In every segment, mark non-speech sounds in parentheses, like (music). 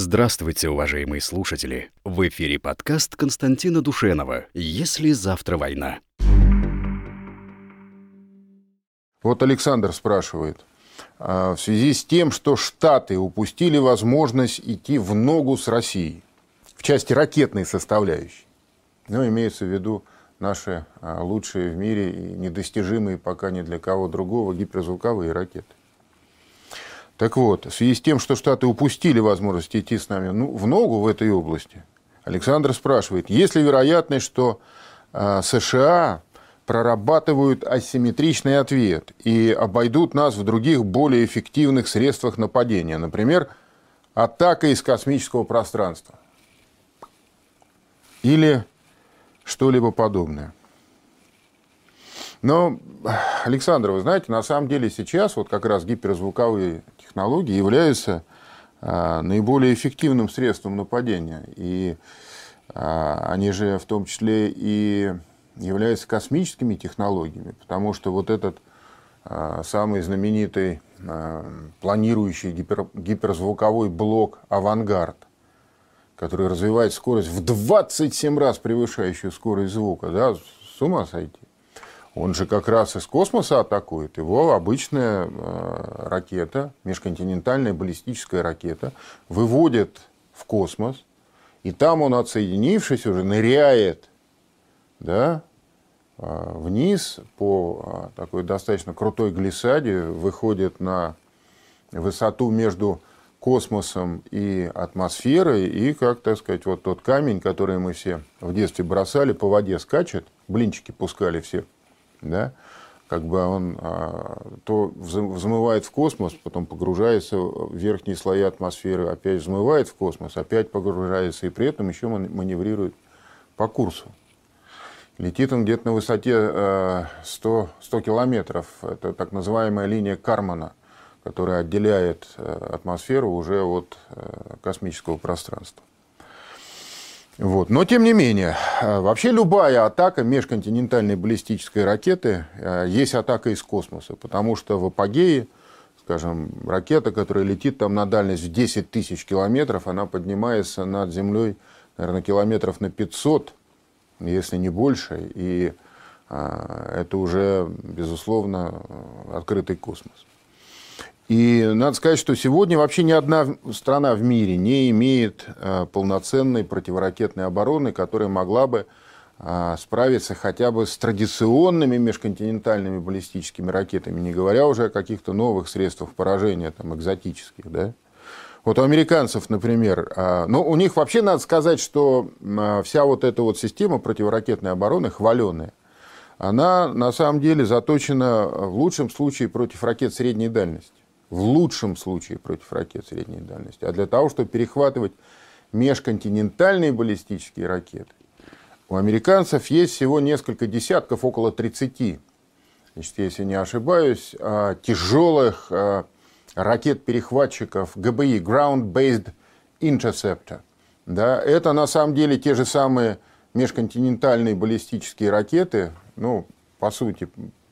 Здравствуйте, уважаемые слушатели! В эфире подкаст Константина Душенова «Если завтра война». Вот Александр спрашивает. А, в связи с тем, что Штаты упустили возможность идти в ногу с Россией в части ракетной составляющей, ну, имеется в виду наши а, лучшие в мире и недостижимые пока ни для кого другого гиперзвуковые ракеты. Так вот, в связи с тем, что Штаты упустили возможность идти с нами ну, в ногу в этой области, Александр спрашивает, есть ли вероятность, что э, США прорабатывают асимметричный ответ и обойдут нас в других более эффективных средствах нападения, например, атака из космического пространства или что-либо подобное. Но, Александр, вы знаете, на самом деле сейчас вот как раз гиперзвуковые технологии являются а, наиболее эффективным средством нападения. И а, они же в том числе и являются космическими технологиями, потому что вот этот а, самый знаменитый планирующий гипер, гиперзвуковой блок «Авангард», который развивает скорость в 27 раз превышающую скорость звука, да, с ума сойти. Он же как раз из космоса атакует. Его обычная э, ракета, межконтинентальная баллистическая ракета, выводит в космос, и там он, отсоединившись, уже ныряет да, э, вниз по э, такой достаточно крутой глиссаде, выходит на высоту между космосом и атмосферой, и, как так сказать, вот тот камень, который мы все в детстве бросали, по воде скачет, блинчики пускали все да, как бы он а, то взмывает в космос, потом погружается в верхние слои атмосферы, опять взмывает в космос, опять погружается, и при этом еще маневрирует по курсу. Летит он где-то на высоте 100, 100 километров. Это так называемая линия Кармана, которая отделяет э, атмосферу уже от э, космического пространства. Вот. Но тем не менее, э, вообще любая атака межконтинентальной баллистической ракеты э, есть атака из космоса, потому что в апогее, скажем, ракета, которая летит там на дальность в 10 тысяч километров, она поднимается над Землей, наверное, километров на 500, если не больше, и э, это уже, безусловно, открытый космос. И надо сказать, что сегодня вообще ни одна страна в мире не имеет э, полноценной противоракетной обороны, которая могла бы э, справиться хотя бы с традиционными межконтинентальными баллистическими ракетами, не говоря уже о каких-то новых средствах поражения, там, экзотических. Да? Вот у американцев, например, э, ну, у них вообще надо сказать, что вся вот эта вот система противоракетной обороны хваленая, она на самом деле заточена в лучшем случае против ракет средней дальности в лучшем случае против ракет средней дальности, а для того, чтобы перехватывать межконтинентальные баллистические ракеты, у американцев есть всего несколько десятков, около 30, значит, если не ошибаюсь, а, тяжелых а, ракет-перехватчиков ГБИ, Ground Based Interceptor. Да, это на самом деле те же самые межконтинентальные баллистические ракеты, ну, по сути,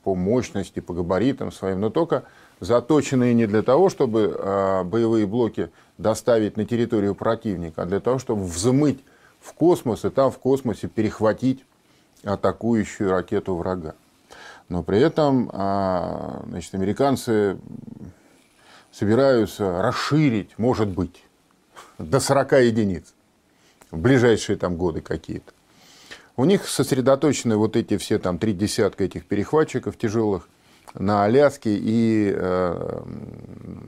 по мощности, по габаритам своим, но только заточенные не для того, чтобы а, боевые блоки доставить на территорию противника, а для того, чтобы взмыть в космос и там в космосе перехватить атакующую ракету врага. Но при этом а, значит, американцы собираются расширить, может быть, до 40 единиц в ближайшие там годы какие-то. У них сосредоточены вот эти все там три десятка этих перехватчиков тяжелых на Аляске и э,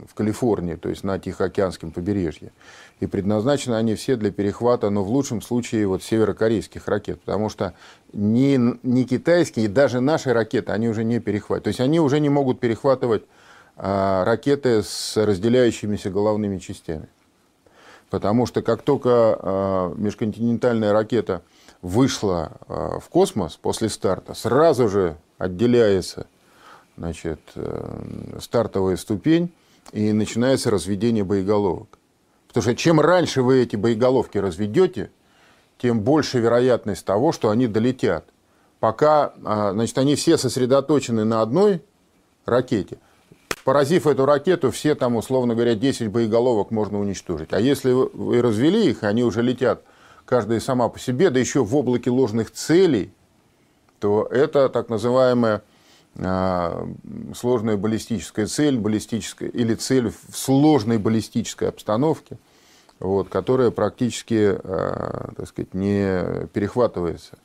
в Калифорнии, то есть на Тихоокеанском побережье. И предназначены они все для перехвата, но в лучшем случае вот северокорейских ракет, потому что ни, ни китайские, даже наши ракеты, они уже не перехватывают. То есть они уже не могут перехватывать э, ракеты с разделяющимися головными частями. Потому что как только э, межконтинентальная ракета вышла в космос после старта, сразу же отделяется значит, э, стартовая ступень, и начинается разведение боеголовок. Потому что чем раньше вы эти боеголовки разведете, тем больше вероятность того, что они долетят. Пока а, значит, они все сосредоточены на одной ракете, поразив эту ракету, все там, условно говоря, 10 боеголовок можно уничтожить. А если вы развели их, они уже летят, каждая сама по себе, да еще в облаке ложных целей, то это так называемая а, сложная баллистическая цель, баллистическая, или цель в сложной баллистической обстановке, вот, которая практически а, так сказать, не перехватывается.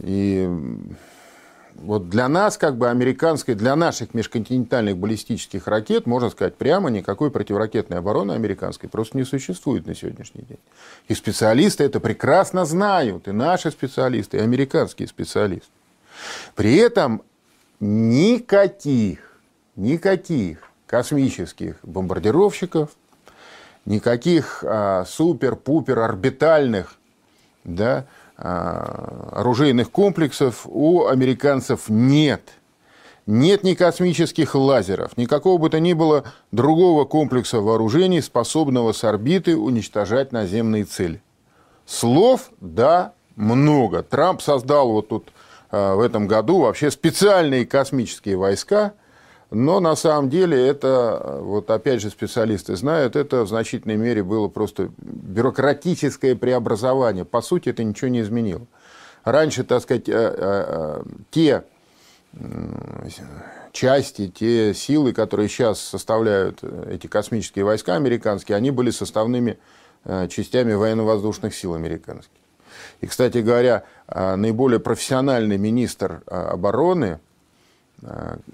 И вот для нас, как бы американской, для наших межконтинентальных баллистических ракет, можно сказать прямо, никакой противоракетной обороны американской просто не существует на сегодняшний день. И специалисты это прекрасно знают, и наши специалисты, и американские специалисты. При этом никаких, никаких космических бомбардировщиков, никаких а, супер-пупер орбитальных да, оружейных комплексов у американцев нет. Нет ни космических лазеров, никакого бы то ни было другого комплекса вооружений, способного с орбиты уничтожать наземные цели. Слов, да, много. Трамп создал вот тут а, в этом году вообще специальные космические войска – но на самом деле это, вот опять же специалисты знают, это в значительной мере было просто бюрократическое преобразование. По сути, это ничего не изменило. Раньше, так сказать, э, э, э, те части, те силы, которые сейчас составляют эти космические войска американские, они были составными частями военно-воздушных сил американских. И, кстати говоря, наиболее профессиональный министр обороны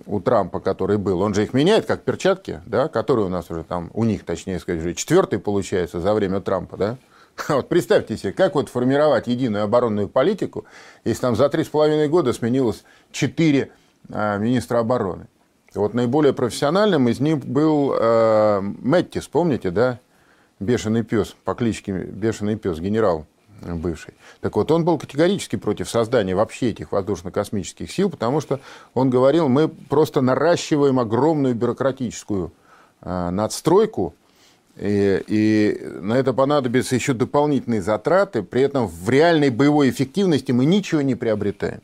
у Трампа, который был, он же их меняет как перчатки, да, которые у нас уже там, у них, точнее сказать, уже четвертый получается за время Трампа, да. (laughs) Вот представьте себе, как вот формировать единую оборонную политику, если там за три с половиной года сменилось четыре э, министра обороны. Вот наиболее профессиональным из них был э, Мэттис, помните, да, бешеный пес по кличке Бешеный пес, генерал бывший. Так вот, он был категорически против создания вообще этих воздушно-космических сил, потому что он говорил, мы просто наращиваем огромную бюрократическую э, надстройку, и, и на это понадобятся еще дополнительные затраты, при этом в реальной боевой эффективности мы ничего не приобретаем.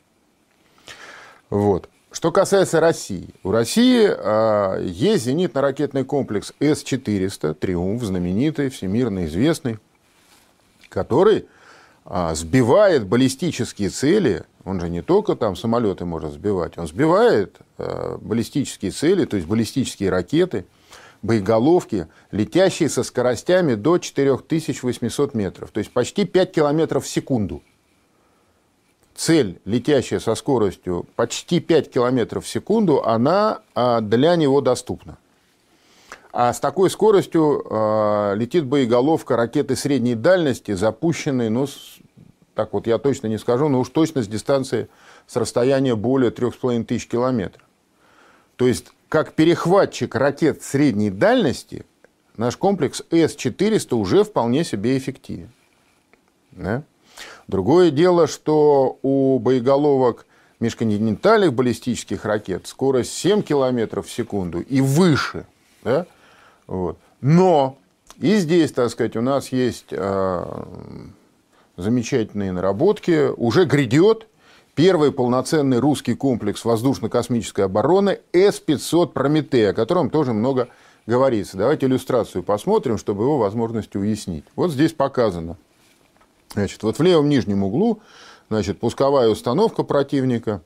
Вот. Что касается России. У России э, есть зенитно-ракетный комплекс С-400, «Триумф», знаменитый, всемирно известный, который сбивает баллистические цели, он же не только там самолеты может сбивать, он сбивает а, баллистические цели, то есть баллистические ракеты, боеголовки, летящие со скоростями до 4800 метров, то есть почти 5 километров в секунду. Цель, летящая со скоростью почти 5 километров в секунду, она а, для него доступна. А с такой скоростью э, летит боеголовка ракеты средней дальности, запущенной, ну, с, так вот я точно не скажу, но уж точно с дистанции, с расстояния более 3500 километров. То есть, как перехватчик ракет средней дальности, наш комплекс С-400 уже вполне себе эффективен. Да? Другое дело, что у боеголовок межконтинентальных баллистических ракет скорость 7 км в секунду и выше. Да? Вот. Но и здесь, так сказать, у нас есть э, замечательные наработки. Уже грядет первый полноценный русский комплекс воздушно-космической обороны С-500 «Прометей», о котором тоже много говорится. Давайте иллюстрацию посмотрим, чтобы его возможности уяснить. Вот здесь показано. Значит, вот в левом нижнем углу значит, пусковая установка противника,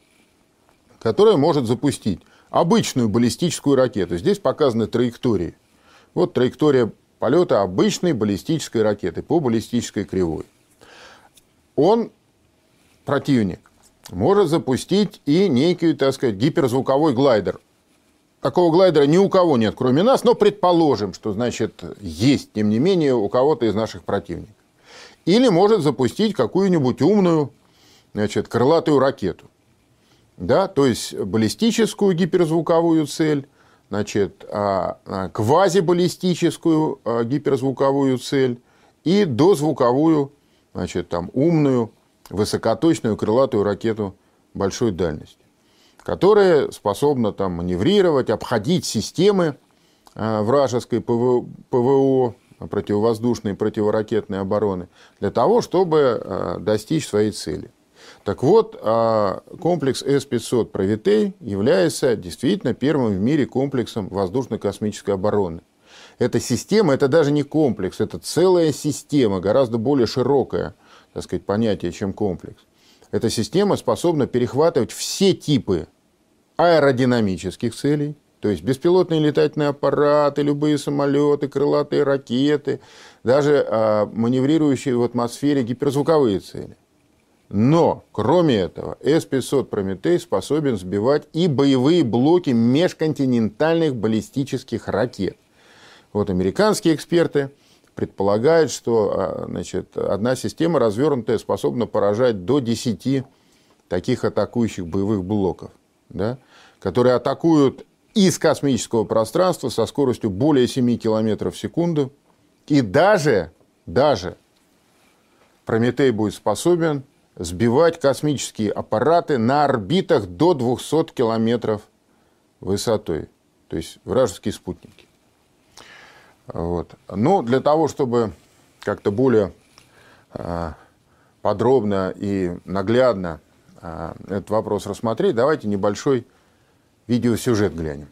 которая может запустить обычную баллистическую ракету. Здесь показаны траектории. Вот траектория полета обычной баллистической ракеты по баллистической кривой. Он, противник, может запустить и некий, так сказать, гиперзвуковой глайдер. Такого глайдера ни у кого нет, кроме нас, но предположим, что, значит, есть, тем не менее, у кого-то из наших противников. Или может запустить какую-нибудь умную, значит, крылатую ракету. Да, то есть баллистическую гиперзвуковую цель, значит, а, а, квазибаллистическую а, гиперзвуковую цель и дозвуковую, значит, там, умную, высокоточную крылатую ракету большой дальности, которая способна там, маневрировать, обходить системы вражеской ПВО, противовоздушной и противоракетной обороны для того, чтобы достичь своей цели. Так вот, а, комплекс С-500 «Провитей» является действительно первым в мире комплексом воздушно-космической обороны. Эта система, это даже не комплекс, это целая система, гораздо более широкое, так сказать, понятие, чем комплекс. Эта система способна перехватывать все типы аэродинамических целей, то есть беспилотные летательные аппараты, любые самолеты, крылатые ракеты, даже а, маневрирующие в атмосфере гиперзвуковые цели. Но, кроме этого, С-500 «Прометей» способен сбивать и боевые блоки межконтинентальных баллистических ракет. Вот американские эксперты предполагают, что а, значит, одна система развернутая способна поражать до 10 таких атакующих боевых блоков, да, которые атакуют из космического пространства со скоростью более 7 км в секунду. И даже, даже Прометей будет способен сбивать космические аппараты на орбитах до 200 километров высотой, то есть вражеские спутники. Вот. Но для того, чтобы как-то более э, подробно и наглядно э, этот вопрос рассмотреть, давайте небольшой видеосюжет глянем.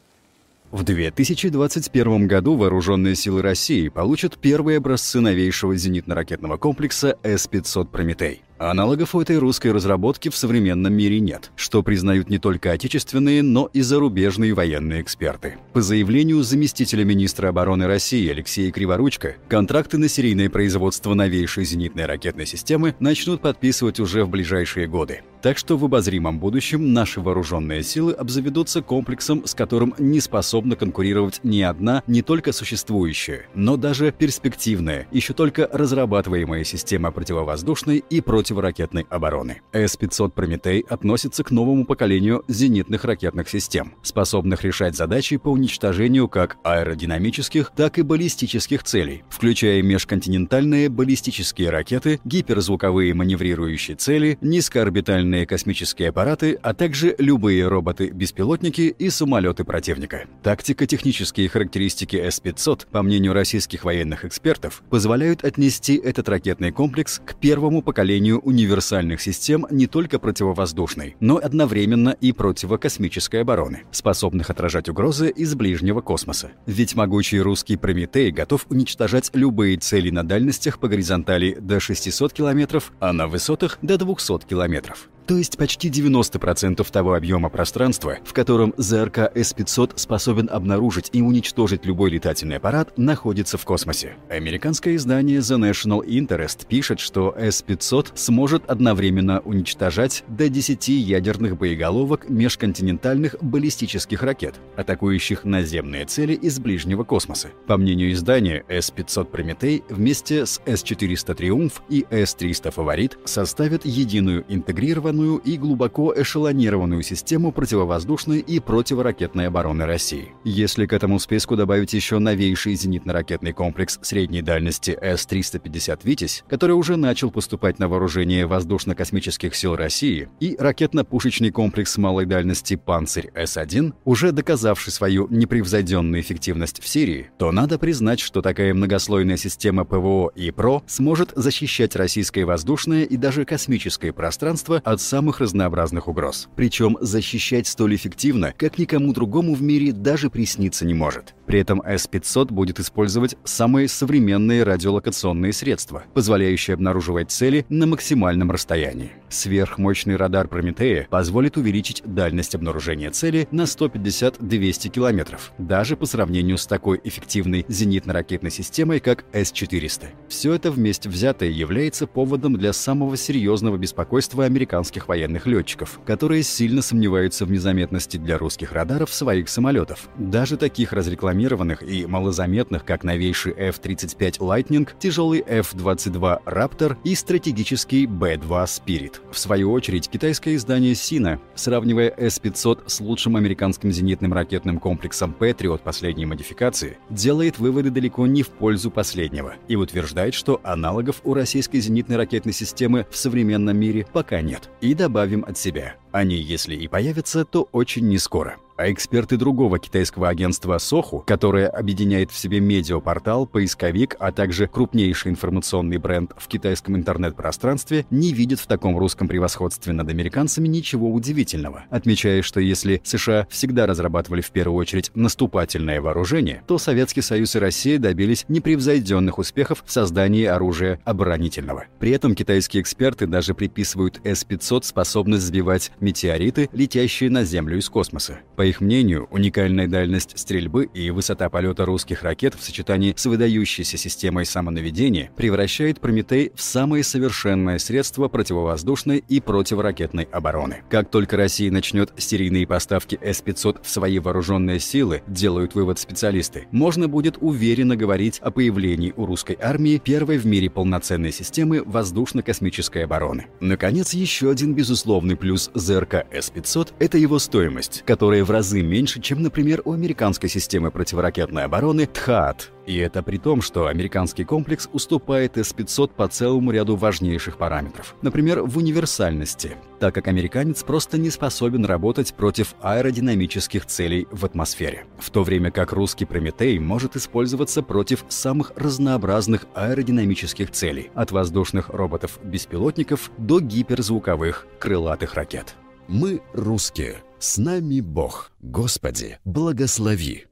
В 2021 году Вооруженные силы России получат первые образцы новейшего зенитно-ракетного комплекса С-500 «Прометей». Аналогов у этой русской разработки в современном мире нет, что признают не только отечественные, но и зарубежные военные эксперты. По заявлению заместителя министра обороны России Алексея Криворучка, контракты на серийное производство новейшей зенитной ракетной системы начнут подписывать уже в ближайшие годы. Так что в обозримом будущем наши вооруженные силы обзаведутся комплексом, с которым не способна конкурировать ни одна, не только существующая, но даже перспективная, еще только разрабатываемая система противовоздушной и противовоздушной противоракетной обороны. С-500 «Прометей» относится к новому поколению зенитных ракетных систем, способных решать задачи по уничтожению как аэродинамических, так и баллистических целей, включая межконтинентальные баллистические ракеты, гиперзвуковые маневрирующие цели, низкоорбитальные космические аппараты, а также любые роботы-беспилотники и самолеты противника. Тактико-технические характеристики С-500, по мнению российских военных экспертов, позволяют отнести этот ракетный комплекс к первому поколению универсальных систем не только противовоздушной, но одновременно и противокосмической обороны, способных отражать угрозы из ближнего космоса. Ведь могучий русский Прометей готов уничтожать любые цели на дальностях по горизонтали до 600 км, а на высотах до 200 км то есть почти 90% того объема пространства, в котором ЗРК С-500 способен обнаружить и уничтожить любой летательный аппарат, находится в космосе. Американское издание The National Interest пишет, что С-500 сможет одновременно уничтожать до 10 ядерных боеголовок межконтинентальных баллистических ракет, атакующих наземные цели из ближнего космоса. По мнению издания, С-500 Прометей вместе с С-400 Триумф и С-300 Фаворит составят единую интегрированную и глубоко эшелонированную систему противовоздушной и противоракетной обороны России. Если к этому списку добавить еще новейший зенитно-ракетный комплекс средней дальности С-350 «Витязь», который уже начал поступать на вооружение воздушно-космических сил России, и ракетно-пушечный комплекс малой дальности «Панцирь С-1», уже доказавший свою непревзойденную эффективность в Сирии, то надо признать, что такая многослойная система ПВО и ПРО сможет защищать российское воздушное и даже космическое пространство от самых разнообразных угроз. Причем защищать столь эффективно, как никому другому в мире даже присниться не может. При этом S-500 будет использовать самые современные радиолокационные средства, позволяющие обнаруживать цели на максимальном расстоянии. Сверхмощный радар Прометея позволит увеличить дальность обнаружения цели на 150-200 километров, даже по сравнению с такой эффективной зенитно-ракетной системой, как С-400. Все это вместе взятое является поводом для самого серьезного беспокойства американских военных летчиков, которые сильно сомневаются в незаметности для русских радаров своих самолетов, даже таких разрекламированных и малозаметных, как новейший F-35 Lightning, тяжелый F-22 Raptor и стратегический B-2 Spirit. В свою очередь, китайское издание Сина, сравнивая S-500 с лучшим американским зенитным ракетным комплексом Patriot последней модификации, делает выводы далеко не в пользу последнего и утверждает, что аналогов у российской зенитной ракетной системы в современном мире пока нет. И добавим от себя. Они, если и появятся, то очень не скоро. А эксперты другого китайского агентства Соху, которое объединяет в себе медиапортал, поисковик, а также крупнейший информационный бренд в китайском интернет-пространстве, не видят в таком русском превосходстве над американцами ничего удивительного, отмечая, что если США всегда разрабатывали в первую очередь наступательное вооружение, то Советский Союз и Россия добились непревзойденных успехов в создании оружия оборонительного. При этом китайские эксперты даже приписывают С-500 способность сбивать метеориты, летящие на Землю из космоса. По их мнению, уникальная дальность стрельбы и высота полета русских ракет в сочетании с выдающейся системой самонаведения превращает «Прометей» в самое совершенное средство противовоздушной и противоракетной обороны. Как только Россия начнет серийные поставки С-500 в свои вооруженные силы, делают вывод специалисты, можно будет уверенно говорить о появлении у русской армии первой в мире полноценной системы воздушно-космической обороны. Наконец, еще один безусловный плюс ЗРК С-500 – это его стоимость, которая в разы меньше, чем, например, у американской системы противоракетной обороны ТХААТ. И это при том, что американский комплекс уступает С-500 по целому ряду важнейших параметров. Например, в универсальности, так как американец просто не способен работать против аэродинамических целей в атмосфере. В то время как русский Прометей может использоваться против самых разнообразных аэродинамических целей, от воздушных роботов-беспилотников до гиперзвуковых крылатых ракет. Мы русские. С нами Бог. Господи, благослови.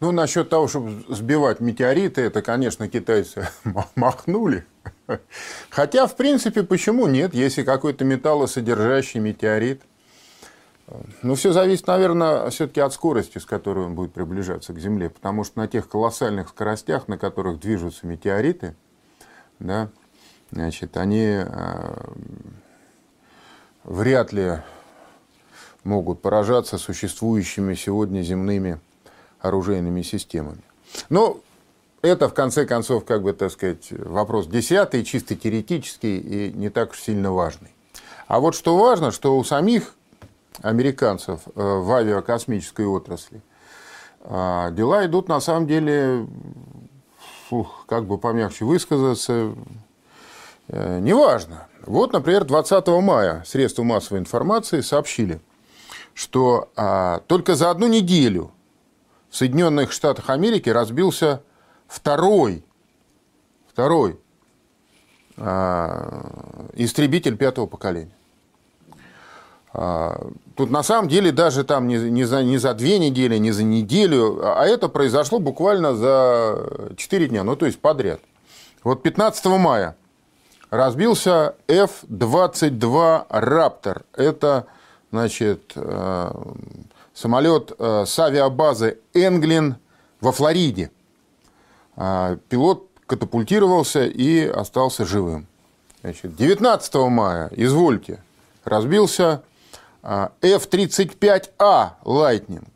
Ну, насчет того, чтобы сбивать метеориты, это, конечно, китайцы (laughs) махнули. Хотя, в принципе, почему нет, если какой-то металлосодержащий метеорит. Ну, все зависит, наверное, все-таки от скорости, с которой он будет приближаться к Земле. Потому что на тех колоссальных скоростях, на которых движутся метеориты, да, значит, они э, вряд ли могут поражаться существующими сегодня земными оружейными системами. Но это, в конце концов, как бы, так сказать, вопрос десятый, чисто теоретический и не так уж сильно важный. А вот что важно, что у самих американцев э, в авиакосмической отрасли э, дела идут на самом деле, фух, как бы помягче высказаться, неважно. Вот, например, 20 мая средства массовой информации сообщили, что а, только за одну неделю в Соединенных Штатах Америки разбился второй, второй а, истребитель пятого поколения. А, тут на самом деле даже там не, не, за, не за две недели, не за неделю, а это произошло буквально за 4 дня, ну то есть подряд. Вот 15 мая разбился F-22 Raptor. Это, значит, э, самолет э, с авиабазы Энглин во Флориде. А, пилот катапультировался и остался живым. Значит, 19 мая, извольте, разбился э, F-35A Lightning.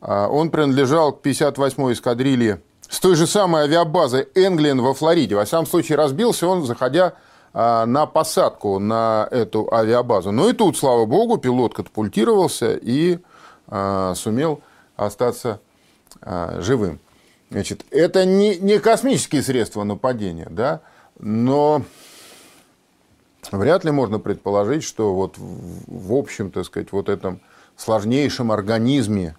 А, он принадлежал к 58-й эскадрилье с той же самой авиабазы Энглин во Флориде. Во всяком случае, разбился он, заходя а, на посадку на эту авиабазу. Но и тут, слава богу, пилот катапультировался и а, сумел остаться а, живым. Значит, это не, не космические средства нападения, да, но вряд ли можно предположить, что вот в, в общем, так сказать, вот этом сложнейшем организме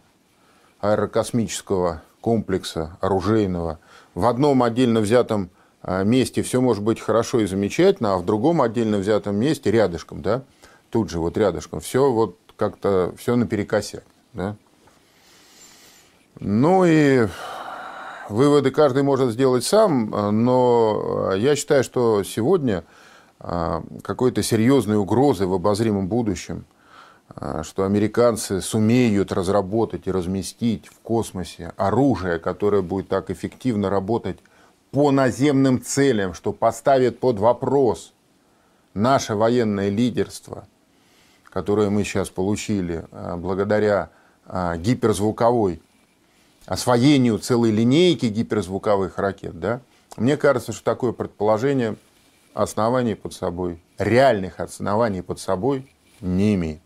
аэрокосмического комплекса оружейного в одном отдельно взятом а, месте все может быть хорошо и замечательно, а в другом отдельно взятом месте рядышком, да, тут же вот рядышком, все вот как-то все наперекосяк. Да? Ну и выводы каждый может сделать сам, но я считаю, что сегодня какой-то серьезной угрозы в обозримом будущем, что американцы сумеют разработать и разместить в космосе оружие, которое будет так эффективно работать по наземным целям, что поставит под вопрос наше военное лидерство, которое мы сейчас получили а, благодаря а, гиперзвуковой, освоению целой линейки гиперзвуковых ракет, да, мне кажется, что такое предположение оснований под собой, реальных оснований под собой не имеет.